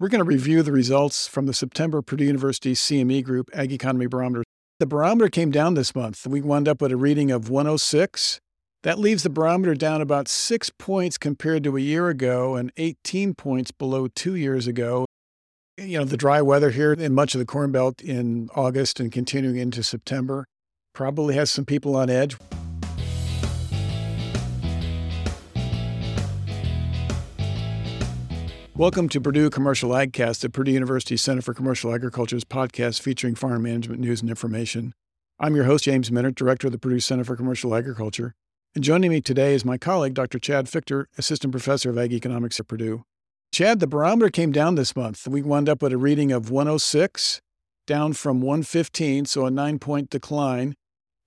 We're going to review the results from the September Purdue University CME Group Ag Economy Barometer. The barometer came down this month. We wound up with a reading of 106. That leaves the barometer down about six points compared to a year ago and 18 points below two years ago. You know, the dry weather here in much of the Corn Belt in August and continuing into September probably has some people on edge. Welcome to Purdue Commercial AgCast, the Purdue University Center for Commercial Agriculture's podcast featuring farm management news and information. I'm your host, James Mintert, Director of the Purdue Center for Commercial Agriculture. And joining me today is my colleague, Dr. Chad Fiechter, Assistant Professor of Ag Economics at Purdue. Chad, the barometer came down this month. We wound up with a reading of 106, down from 115, so a nine point decline.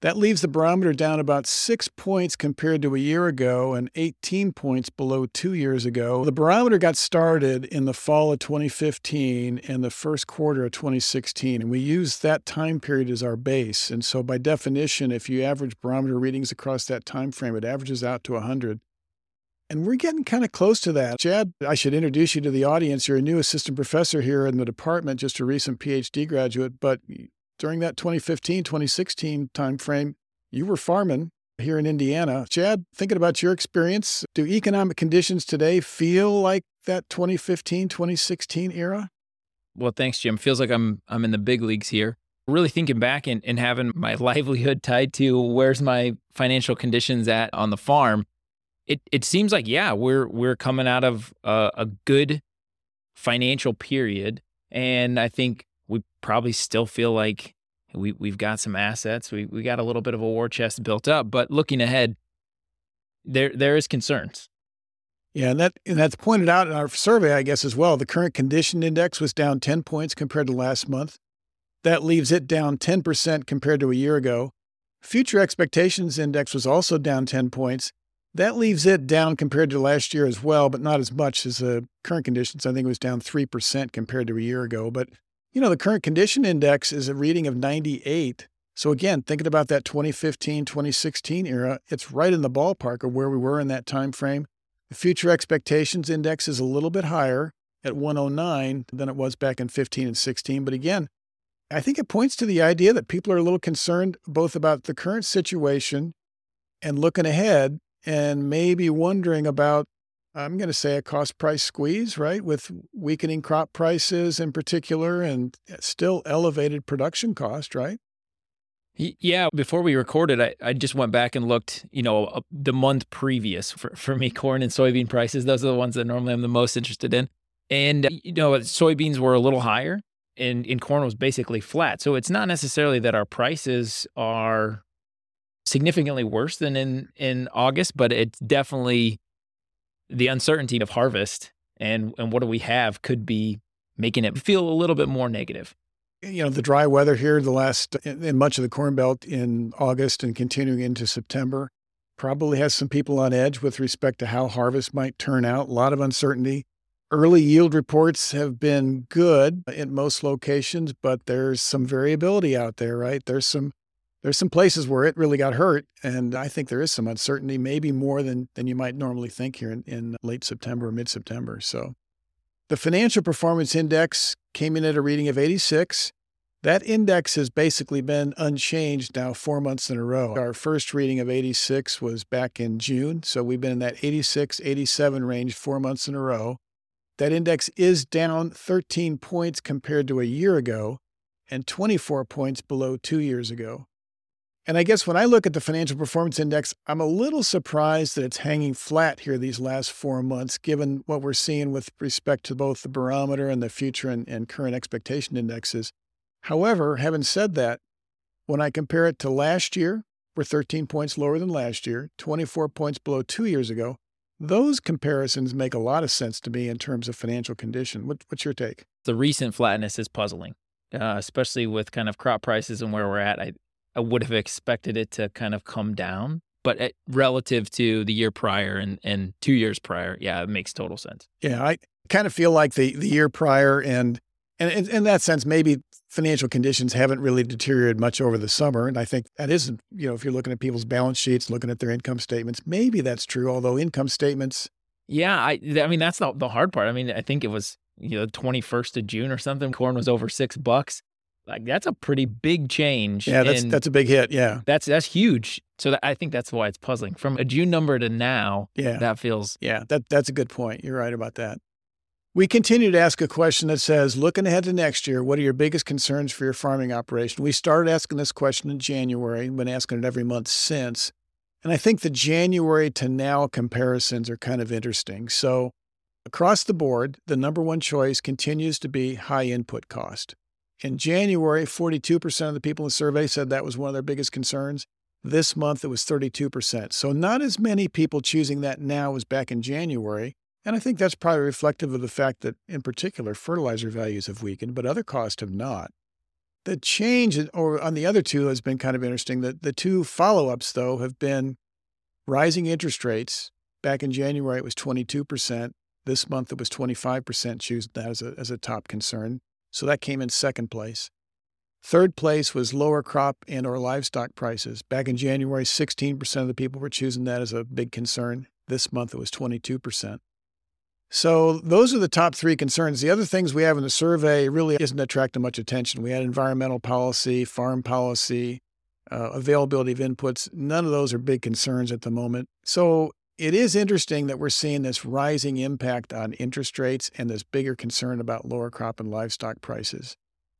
That leaves the barometer down about six points compared to a year ago and 18 points below two years ago. The barometer got started in the fall of 2015 and the first quarter of 2016, and we used that time period as our base. And so, by definition, if you average barometer readings across that time frame, it averages out to 100. And we're getting kind of close to that. Chad, I should introduce you to the audience. You're a new assistant professor here in the department, just a recent PhD graduate, but during that 2015 2016 timeframe, you were farming here in Indiana. Chad, thinking about your experience, do economic conditions today feel like that 2015 2016 era? Well, thanks, Jim. Feels like I'm I'm in the big leagues here. Really thinking back and, and having my livelihood tied to where's my financial conditions at on the farm. It it seems like yeah, we're we're coming out of a, a good financial period, and I think we probably still feel like we we've got some assets. We we got a little bit of a war chest built up, but looking ahead, there there is concerns. Yeah, and that and that's pointed out in our survey, I guess, as well. The current condition index was down 10 points compared to last month. That leaves it down 10% compared to a year ago. Future expectations index was also down 10 points. That leaves it down compared to last year as well, but not as much as the current conditions. I think it was down 3% compared to a year ago. But you know, the current condition index is a reading of 98. So again, thinking about that 2015, 2016 era, it's right in the ballpark of where we were in that time frame. The future expectations index is a little bit higher at 109 than it was back in 15 and 16, but again, I think it points to the idea that people are a little concerned both about the current situation and looking ahead and maybe wondering about I'm going to say a cost price squeeze, right? With weakening crop prices in particular and eh, still elevated production cost, right? Yeah, before we recorded, I, I just went back and looked, you know, the month previous for, for me, corn and soybean prices. Those are the ones that normally I'm the most interested in. And, you know, soybeans were a little higher and, and corn was basically flat. So it's not necessarily that our prices are significantly worse than in, in August, but it's definitely the uncertainty of harvest and and what do we have could be making it feel a little bit more negative. You know, the dry weather here, the last in much of the Corn Belt in August and continuing into September, probably has some people on edge with respect to how harvest might turn out. A lot of uncertainty. Early yield reports have been good in most locations, but there's some variability out there, right? There's some there's some places where it really got hurt, and I think there is some uncertainty, maybe more than than you might normally think here in, in late September or mid September. So, the financial performance index came in at a reading of 86. That index has basically been unchanged now four months in a row. Our first reading of 86 was back in June, so we've been in that 86, 87 range four months in a row. That index is down 13 points compared to a year ago and 24 points below two years ago. And I guess when I look at the financial performance index, I'm a little surprised that it's hanging flat here these last four months, given what we're seeing with respect to both the barometer and the future and, and current expectation indexes. However, having said that, when I compare it to last year, we're 13 points lower than last year, 24 points below two years ago. Those comparisons make a lot of sense to me in terms of financial condition. What, what's your take? The recent flatness is puzzling, uh, especially with kind of crop prices and where we're at. I, I would have expected it to kind of come down. But it, relative to the year prior and, and two years prior, yeah, it makes total sense. Yeah, I kind of feel like the, the year prior and, and in, in that sense, maybe financial conditions haven't really deteriorated much over the summer. And I think that isn't, you know, if you're looking at people's balance sheets, looking at their income statements, maybe that's true. Although income statements. Yeah, I, I mean, that's the, the hard part. I mean, I think it was you know, 21st of June or something, corn was over six bucks. Like that's a pretty big change. Yeah, that's and that's a big hit. Yeah, that's that's huge. So that, I think that's why it's puzzling. From a June number to now, yeah, that feels yeah. That that's a good point. You're right about that. We continue to ask a question that says, looking ahead to next year, what are your biggest concerns for your farming operation? We started asking this question in January, been asking it every month since. And I think the January to now comparisons are kind of interesting. So, across the board, the number one choice continues to be high input cost. In January, 42% of the people in the survey said that was one of their biggest concerns. This month, it was 32%. So, not as many people choosing that now as back in January. And I think that's probably reflective of the fact that, in particular, fertilizer values have weakened, but other costs have not. The change or on the other two has been kind of interesting. The, the two follow ups, though, have been rising interest rates. Back in January, it was 22%. This month, it was 25%, choosing that as a, as a top concern. So that came in second place. Third place was lower crop and or livestock prices. Back in January, 16% of the people were choosing that as a big concern. This month, it was 22%. So those are the top three concerns. The other things we have in the survey really isn't attracting much attention. We had environmental policy, farm policy, uh, availability of inputs. None of those are big concerns at the moment. So it is interesting that we're seeing this rising impact on interest rates and this bigger concern about lower crop and livestock prices.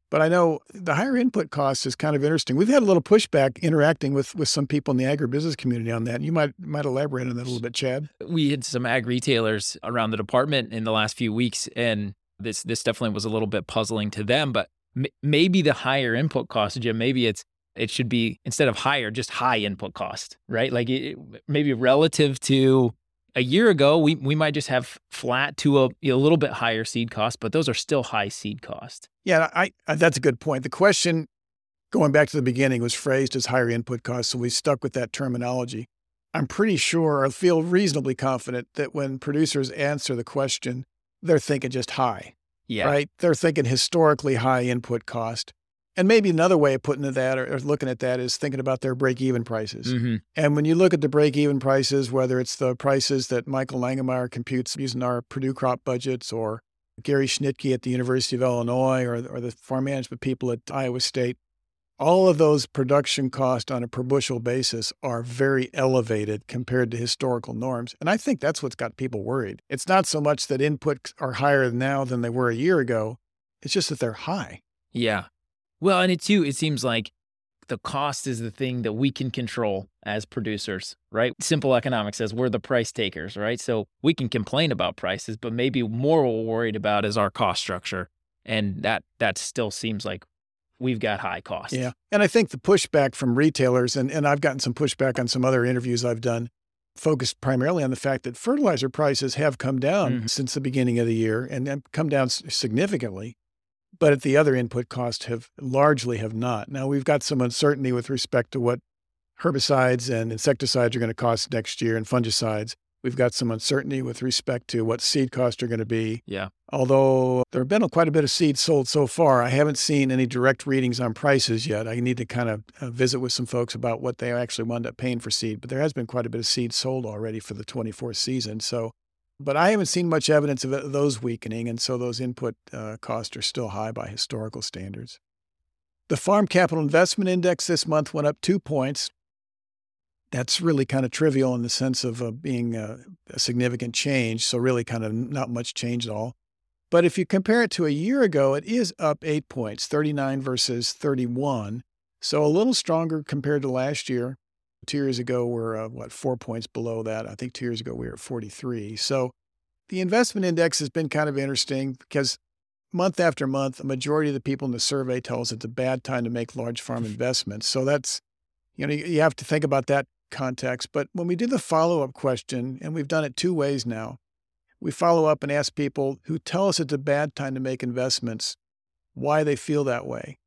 But I know the higher input costs is kind of interesting. We've had a little pushback interacting with with some people in the agribusiness community on that. You might might elaborate on that a little bit, Chad. We had some ag retailers around the department in the last few weeks, and this this definitely was a little bit puzzling to them. But m- maybe the higher input cost, Jim, maybe it's it should be instead of higher, just high input cost, right? Like it, maybe relative to a year ago, we we might just have flat to a, a little bit higher seed cost, but those are still high seed cost. Yeah, I, I, that's a good point. The question, going back to the beginning, was phrased as higher input costs, so we stuck with that terminology. I'm pretty sure, I feel reasonably confident that when producers answer the question, they're thinking just high. Yeah. Right? They're thinking historically high input cost. And maybe another way of putting that or, or looking at that is thinking about their break even prices. Mm-hmm. And when you look at the break even prices, whether it's the prices that Michael Langemeier computes using our Purdue crop budgets or Gary Schnitkey at the University of Illinois or, or the farm management people at Iowa State, all of those production costs on a per bushel basis are very elevated compared to historical norms. And I think that's what's got people worried. It's not so much that inputs are higher now than they were a year ago, it's just that they're high. Yeah. Well, and it too, it seems like the cost is the thing that we can control as producers, right? Simple economics says we're the price takers, right? So we can complain about prices, but maybe more we're worried about is our cost structure. And that that still seems like we've got high costs. Yeah. And I think the pushback from retailers, and, and I've gotten some pushback on some other interviews I've done, focused primarily on the fact that fertilizer prices have come down mm-hmm. since the beginning of the year and, and come down significantly but at the other input costs have largely have not. Now we've got some uncertainty with respect to what herbicides and insecticides are going to cost next year and fungicides. We've got some uncertainty with respect to what seed costs are going to be. Yeah. Although there have been quite a bit of seeds sold so far, I haven't seen any direct readings on prices yet. I need to kind of uh, visit with some folks about what they actually wound up paying for seed. But there has been quite a bit of seed sold already for the 24 season. So but I haven't seen much evidence of those weakening, and so those input uh, costs are still high by historical standards. The Farm Capital Investment Index this month went up two points. That's really kind of trivial in the sense of uh, being a, a significant change, so really kind of not much change at all. But if you compare it to a year ago, it is up eight points, 39 versus 31. So a little stronger compared to last year. Two years ago, we're uh, what four points below that. I think two years ago we were at 43. So the investment index has been kind of interesting because month after month, a majority of the people in the survey tell us it's a bad time to make large farm investments. So that's you know you have to think about that context. But when we did the follow up question, and we've done it two ways now, we follow up and ask people who tell us it's a bad time to make investments why they feel that way.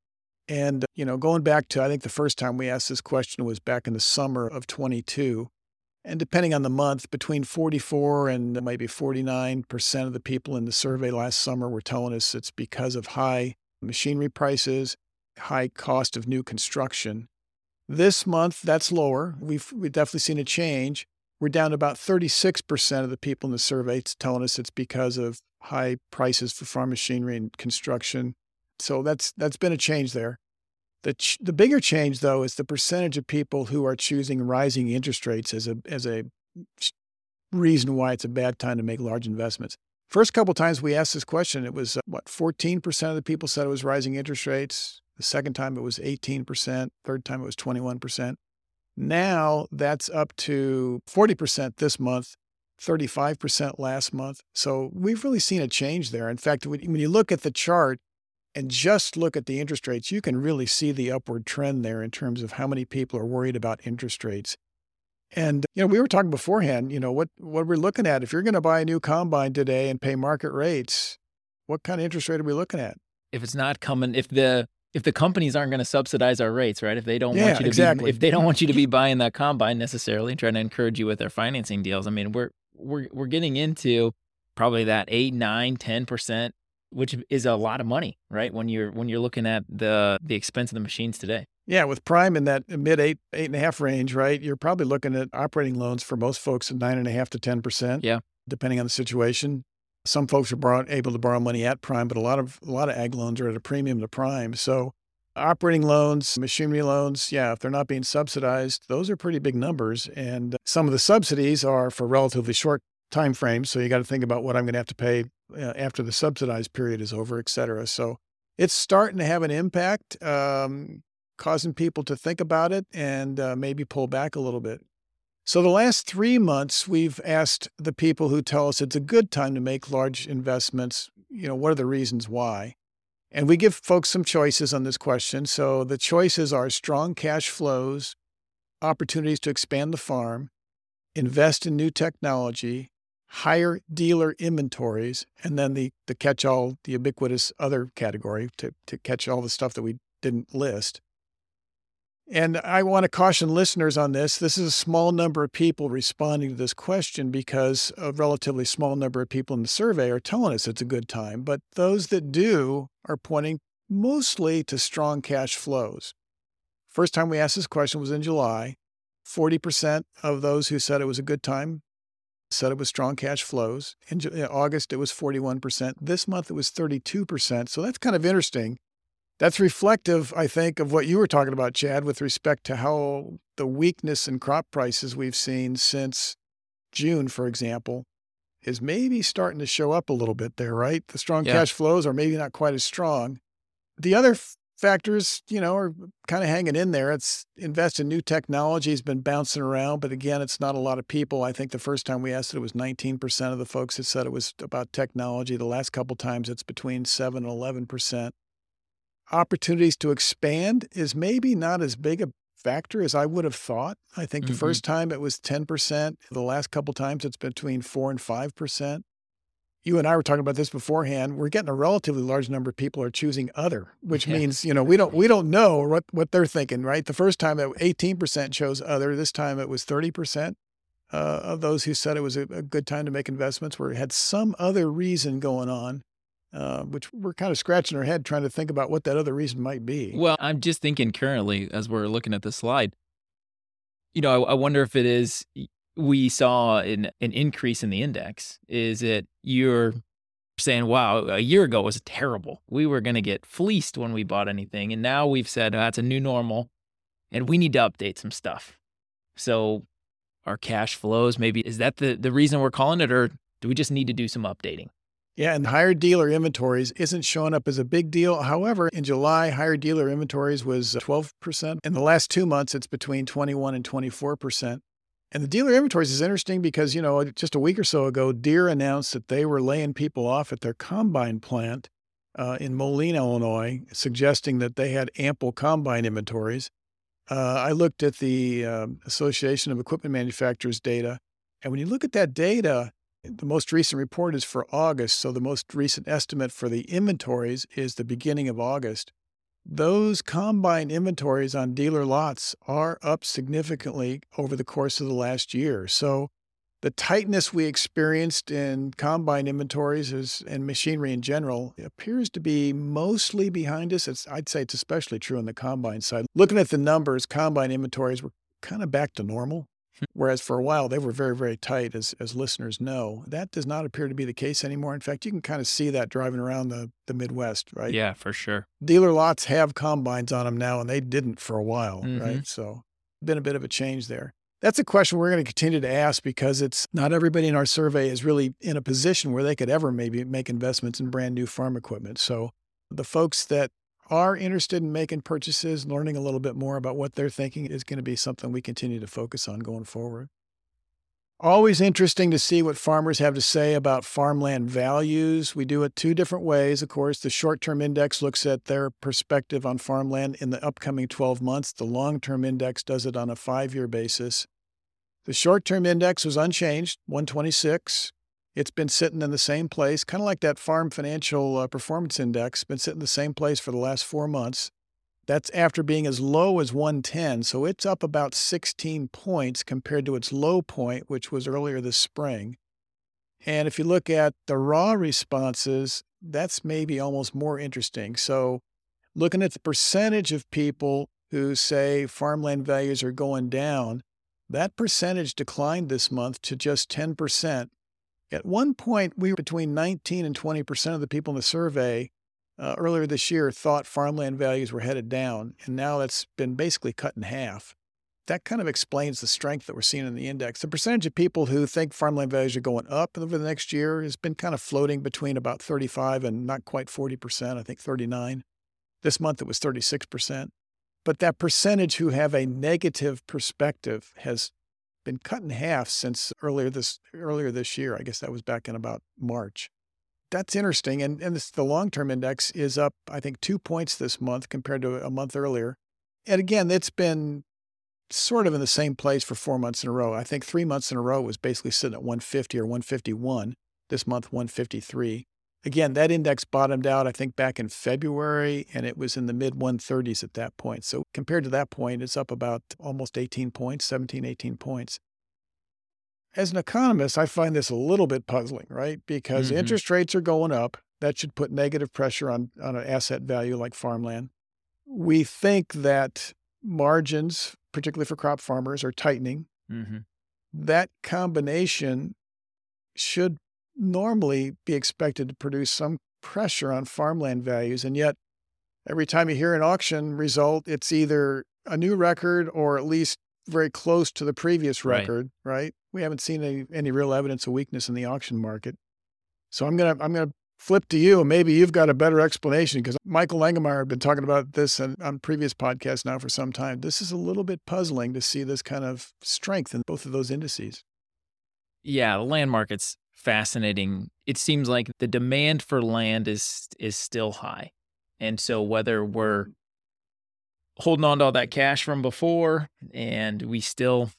And, you know, going back to, I think the first time we asked this question was back in the summer of 22. And depending on the month, between 44 and maybe 49% of the people in the survey last summer were telling us it's because of high machinery prices, high cost of new construction. This month, that's lower. We've, we've definitely seen a change. we're down to about 36% of the people in the survey telling us it's because of high prices for farm machinery and construction. So that's that's been a change there. The ch- the bigger change though is the percentage of people who are choosing rising interest rates as a as a reason why it's a bad time to make large investments. First couple times we asked this question, it was uh, what 14% of the people said it was rising interest rates. The second time it was 18%, third time it was 21%. Now that's up to 40% this month, 35% last month. So we've really seen a change there. In fact, when you look at the chart and just look at the interest rates, you can really see the upward trend there in terms of how many people are worried about interest rates. And you know, we were talking beforehand, you know, what what we're looking at. If you're going to buy a new combine today and pay market rates, what kind of interest rate are we looking at? If it's not coming, if the if the companies aren't going to subsidize our rates, right? If they don't yeah, want you to exactly. be, if they don't want you to be buying that combine necessarily, and trying to encourage you with their financing deals, I mean, we're we're we're getting into probably that eight, nine, ten percent, which is a lot of money, right? When you're when you're looking at the the expense of the machines today. Yeah, with prime in that mid eight, eight and a half range, right? You're probably looking at operating loans for most folks at nine and a half to ten percent. Yeah, depending on the situation. Some folks are borrow, able to borrow money at prime, but a lot of a lot of ag loans are at a premium to prime. So operating loans, machinery loans, yeah, if they're not being subsidized, those are pretty big numbers. And some of the subsidies are for relatively short time frames. So you got to think about what I'm going to have to pay after the subsidized period is over, et cetera. So it's starting to have an impact. Um, causing people to think about it and uh, maybe pull back a little bit. So, the last three months, we've asked the people who tell us it's a good time to make large investments, you know, what are the reasons why? And we give folks some choices on this question. So, the choices are strong cash flows, opportunities to expand the farm, invest in new technology, higher dealer inventories, and then the, the catch all, the ubiquitous other category to, to catch all the stuff that we didn't list. And I want to caution listeners on this. This is a small number of people responding to this question because a relatively small number of people in the survey are telling us it's a good time. But those that do are pointing mostly to strong cash flows. First time we asked this question was in July. 40% of those who said it was a good time said it was strong cash flows. In August, it was 41%. This month, it was 32%. So that's kind of interesting that's reflective, I think, of what you were talking about, Chad, with respect to how the weakness in crop prices we've seen since June, for example, is maybe starting to show up a little bit there, right? The strong Yeah. cash flows are maybe not quite as strong. The other f- factors, you know, are kind of hanging in there. It's invest in new technology has been bouncing around, but again, it's not a lot of people. I think the first time we asked it, it was 19% of the folks that said it was about technology. The last couple times, it's between 7 and 11% opportunities to expand is maybe not as big a factor as I would have thought. I think the Mhm. first time it was 10%. The last couple times it's between 4 and 5%. You and I were talking about this beforehand. We're getting a relatively large number of people are choosing other, which Yeah. means, you know, we don't we don't know what what they're thinking, right? The first time that 18% chose other, this time it was 30% uh, of those who said it was a, a good time to make investments where it had some other reason going on uh, which we're kind of scratching our head trying to think about what that other reason might be. Well, I'm just thinking currently as we're looking at the slide. You know, I, I wonder if it is we saw an an increase in the index. Is it you're saying, "Wow, a year ago was terrible. We were going to get fleeced when we bought anything, and now we've said oh, that's a new normal, and we need to update some stuff." So, our cash flows maybe is that the the reason we're calling it, or do we just need to do some updating? Yeah, and higher dealer inventories isn't showing up as a big deal. However, in July, higher dealer inventories was 12%. In the last two months, it's between 21 and 24%. And the dealer inventories is interesting because, you know, just a week or so ago, Deere announced that they were laying people off at their combine plant uh, in Moline, Illinois, suggesting that they had ample combine inventories. Uh, I looked at the uh, Association of Equipment Manufacturers data, and when you look at that data, the most recent report is for August, so the most recent estimate for the inventories is the beginning of August. Those combine inventories on dealer lots are up significantly over the course of the last year. So the tightness we experienced in combine inventories is, and machinery in general appears to be mostly behind us. It's, I'd say it's especially true on the combine side. Looking at the numbers, combine inventories were kind of back to normal Whereas for a while they were very, very tight, as as listeners know. That does not appear to be the case anymore. In fact, you can kind of see that driving around the, the Midwest, right? Yeah, for sure. Dealer lots have combines on them now, and they didn't for a while, Mhm. right? So been a bit of a change there. That's a question we're going to continue to ask because it's not everybody in our survey is really in a position where they could ever maybe make investments in brand new farm equipment. So the folks that are interested in making purchases, learning a little bit more about what they're thinking is going to be something we continue to focus on going forward. Always interesting to see what farmers have to say about farmland values. We do it two different ways. Of course, the short term index looks at their perspective on farmland in the upcoming 12 months. The long term index does it on a five year basis. The short term index was unchanged, 126. It's been sitting in the same place, kind of like that Farm Financial uh, Performance Index, been sitting in the same place for the last four months. That's after being as low as 110. So it's up about 16 points compared to its low point, which was earlier this spring. And if you look at the raw responses, that's maybe almost more interesting. So looking at the percentage of people who say farmland values are going down, that percentage declined this month to just 10%. At one point, we were between 19 and 20% of the people in the survey uh, earlier this year thought farmland values were headed down, and now that's been basically cut in half. That kind of explains the strength that we're seeing in the index. The percentage of people who think farmland values are going up over the next year has been kind of floating between about 35 and not quite 40%, I think 39. This month it was 36%. But that percentage who have a negative perspective has been cut in half since earlier this earlier this year. I guess that was back in about March that's interesting. And, and this, the long term index is up, I think, two points this month compared to a month earlier. And again, it's been sort of in the same place for four months in a row. I think three months in a row was basically sitting at 150 or 151. This month, 153. Again, that index bottomed out, I think, back in February, and it was in the mid 130s at that point. So compared to that point, it's up about almost 18 points, 17, 18 points as an economist, I find this a little bit puzzling, right? Because Mhm. interest rates are going up. That should put negative pressure on, on an asset value like farmland. We think that margins, particularly for crop farmers, are tightening. Mm-hmm. That combination should normally be expected to produce some pressure on farmland values. And yet, every time you hear an auction result, it's either a new record or at least very close to the previous Right. record, right? We haven't seen any, any real evidence of weakness in the auction market. So I'm gonna I'm gonna flip to you, and maybe you've got a better explanation because Michael Langemeier had been talking about this on, on previous podcasts now for some time. This is a little bit puzzling to see this kind of strength in both of those indices. Yeah, the land market's fascinating. It seems like the demand for land is is still high. And so whether we're holding on to all that cash from before and we still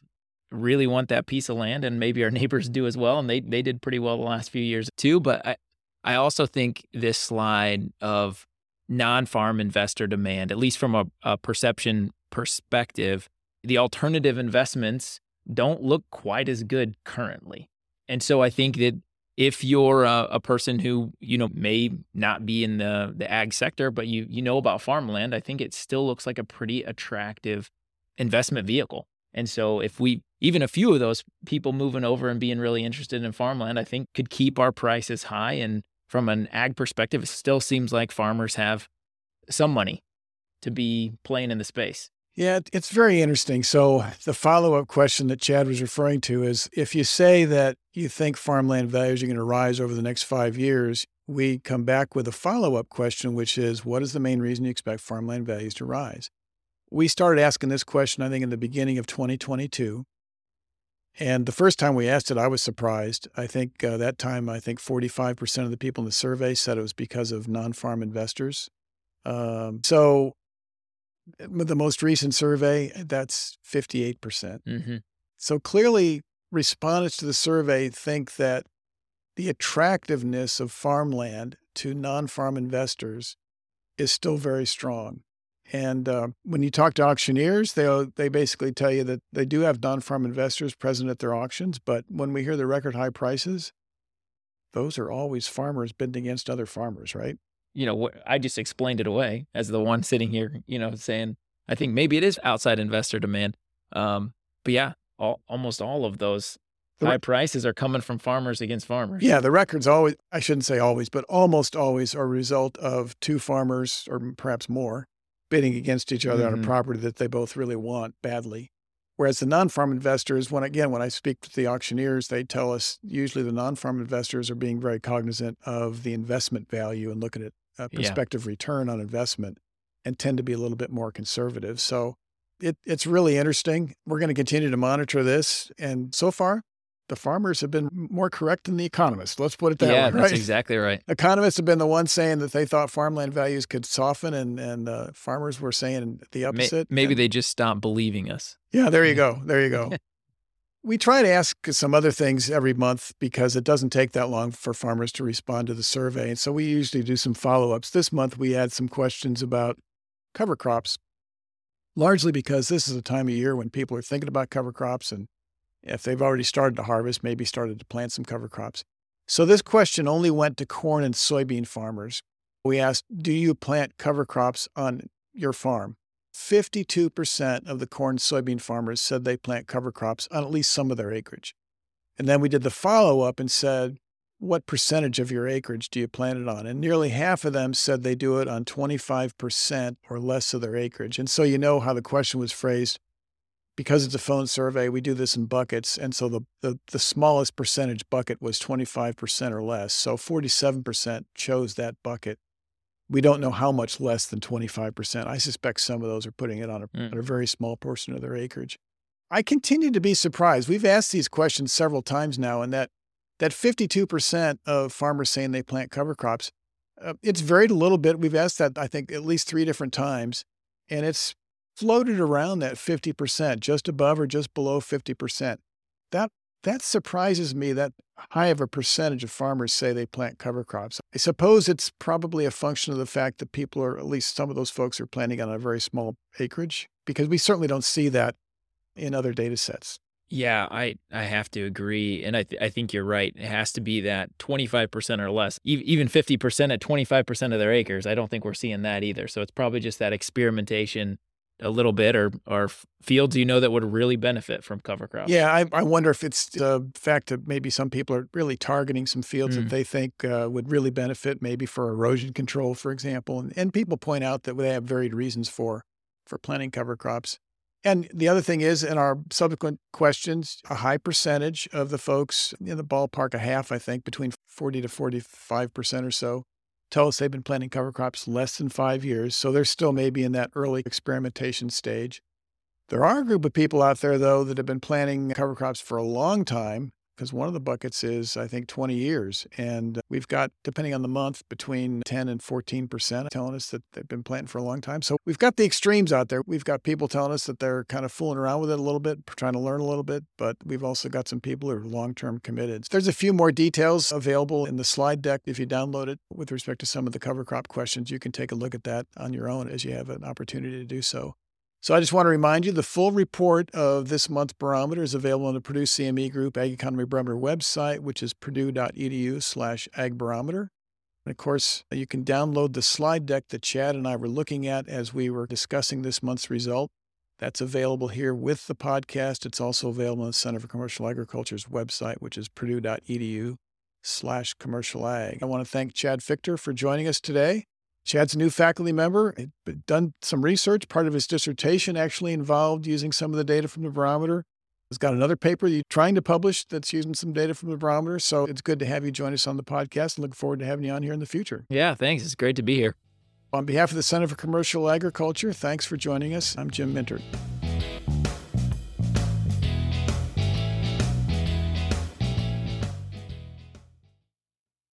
really want that piece of land and maybe our neighbors do as well and they they did pretty well the last few years too, but I I also think this slide of non-farm investor demand, at least from a, a perception perspective, the alternative investments don't look quite as good currently. And so I think that if you're a, a person who you know may not be in the the ag sector, but you you know about farmland, I think it still looks like a pretty attractive investment vehicle. And so if we even a few of those people moving over and being really interested in farmland, I think could keep our prices high. And from an ag perspective, it still seems like farmers have some money to be playing in the space. Yeah, it's very interesting. So, the follow up question that Chad was referring to is if you say that you think farmland values are going to rise over the next five years, we come back with a follow up question, which is what is the main reason you expect farmland values to rise? We started asking this question, I think, in the beginning of 2022. And the first time we asked it, I was surprised. I think uh, that time, I think 45% of the people in the survey said it was because of non farm investors. Um, so, the most recent survey, that's 58%. Mm-hmm. So clearly, respondents to the survey think that the attractiveness of farmland to non farm investors is still very strong. And uh, when you talk to auctioneers, they they basically tell you that they do have non farm investors present at their auctions. But when we hear the record high prices, those are always farmers bidding against other farmers, right? You know, I just explained it away as the one sitting here, you know, saying I think maybe it is outside investor demand. Um, but yeah, all, almost all of those high prices are coming from farmers against farmers. Yeah, the records always, I shouldn't say always, but almost always are a result of two farmers or perhaps more bidding against each other mm-hmm. on a mm-hmm. property that they both really want badly. Whereas the non-farm investors, when again, when I speak to the auctioneers, they tell us usually the non-farm investors are being very cognizant of the investment value and looking at a prospective yeah. return on investment and tend to be a little bit more conservative. So it, it's really interesting. We're going to continue to monitor this. And so far, the farmers have been more correct than the economists. Let's put it that yeah, way. Yeah, that's exactly right. Economists have been the ones saying that they thought farmland values could soften, and and uh, farmers were saying the opposite. Maybe and, they just stopped believing us. Yeah, there you go. There you go. We try to ask some other things every month because it doesn't take that long for farmers to respond to the survey, and so we usually do some follow ups. This month we had some questions about cover crops, largely because this is a time of year when people are thinking about cover crops and if they've already started to harvest, maybe started to plant some cover crops. So this question only went to corn and soybean farmers. We asked, do you plant cover crops on your farm? 52% of the corn soybean farmers said they plant cover crops on at least some of their acreage. And then we did the follow up and said, what percentage of your acreage do you plant it on? And nearly half of them said they do it on 25% or less of their acreage. And so you know how the question was phrased because it's a phone survey, we do this in buckets. And so the, the, the, smallest percentage bucket was 25% or less. So 47% chose that bucket. We don't know how much less than 25%. I suspect some of those are putting it on a, mm. on a very small portion of their acreage. I continue to be surprised. We've asked these questions several times now, and that, that 52% of farmers saying they plant cover crops, uh, it's varied a little bit. We've asked that, I think, at least three different times. And it's floated around that 50%, just above or just below 50%. That that surprises me that high of a percentage of farmers say they plant cover crops. I suppose it's probably a function of the fact that people are, at least some of those folks, are planting on a very small acreage, because we certainly don't see that in other data sets. Yeah, I, I have to agree. And I, th- I think you're right. It has to be that 25% or less, e- even 50% at 25% of their acres. I don't think we're seeing that either. So it's probably just that experimentation a little bit or or fields you know that would really benefit from cover crops? Yeah, I, I wonder if it's the fact that maybe some people are really targeting some fields mm. that they think uh, would really benefit, maybe for erosion control, for example. And, and people point out that they have varied reasons for for planting cover crops. And the other thing is, in our subsequent questions, a high percentage of the folks in the ballpark, a half, I think, between 40 to 45 percent or so, tell us they've been planting cover crops less than five years, so they're still maybe in that early experimentation stage. There are a group of people out there, though, that have been planting cover crops for a long time because one of the buckets is, I think, 20 years. And uh, we've got, depending on the month, between 10 and 14% telling us that they've been planting for a long time. So we've got the extremes out there. We've got people telling us that they're kind of fooling around with it a little bit, trying to learn a little bit, but we've also got some people who are long term committed. There's a few more details available in the slide deck if you download it with respect to some of the cover crop questions. You can take a look at that on your own as you have an opportunity to do so. So I just want to remind you the full report of this month's barometer is available on the Purdue CME Group Ag Economy Barometer website, which is purdue.edu slash agbarometer. And of course, you can download the slide deck that Chad and I were looking at as we were discussing this month's result. That's available here with the podcast. It's also available on the Center for Commercial Agriculture's website, which is purdue.edu slash commercial ag. I want to thank Chad Fiechter for joining us today. Chad's a new faculty member, had done some research. Part of his dissertation actually involved using some of the data from the barometer. He's got another paper he's trying to publish that's using some data from the barometer. So it's good to have you join us on the podcast and look forward to having you on here in the future. Yeah, thanks. It's great to be here. On behalf of the Center for Commercial Agriculture, thanks for joining us. I'm Jim Mintert.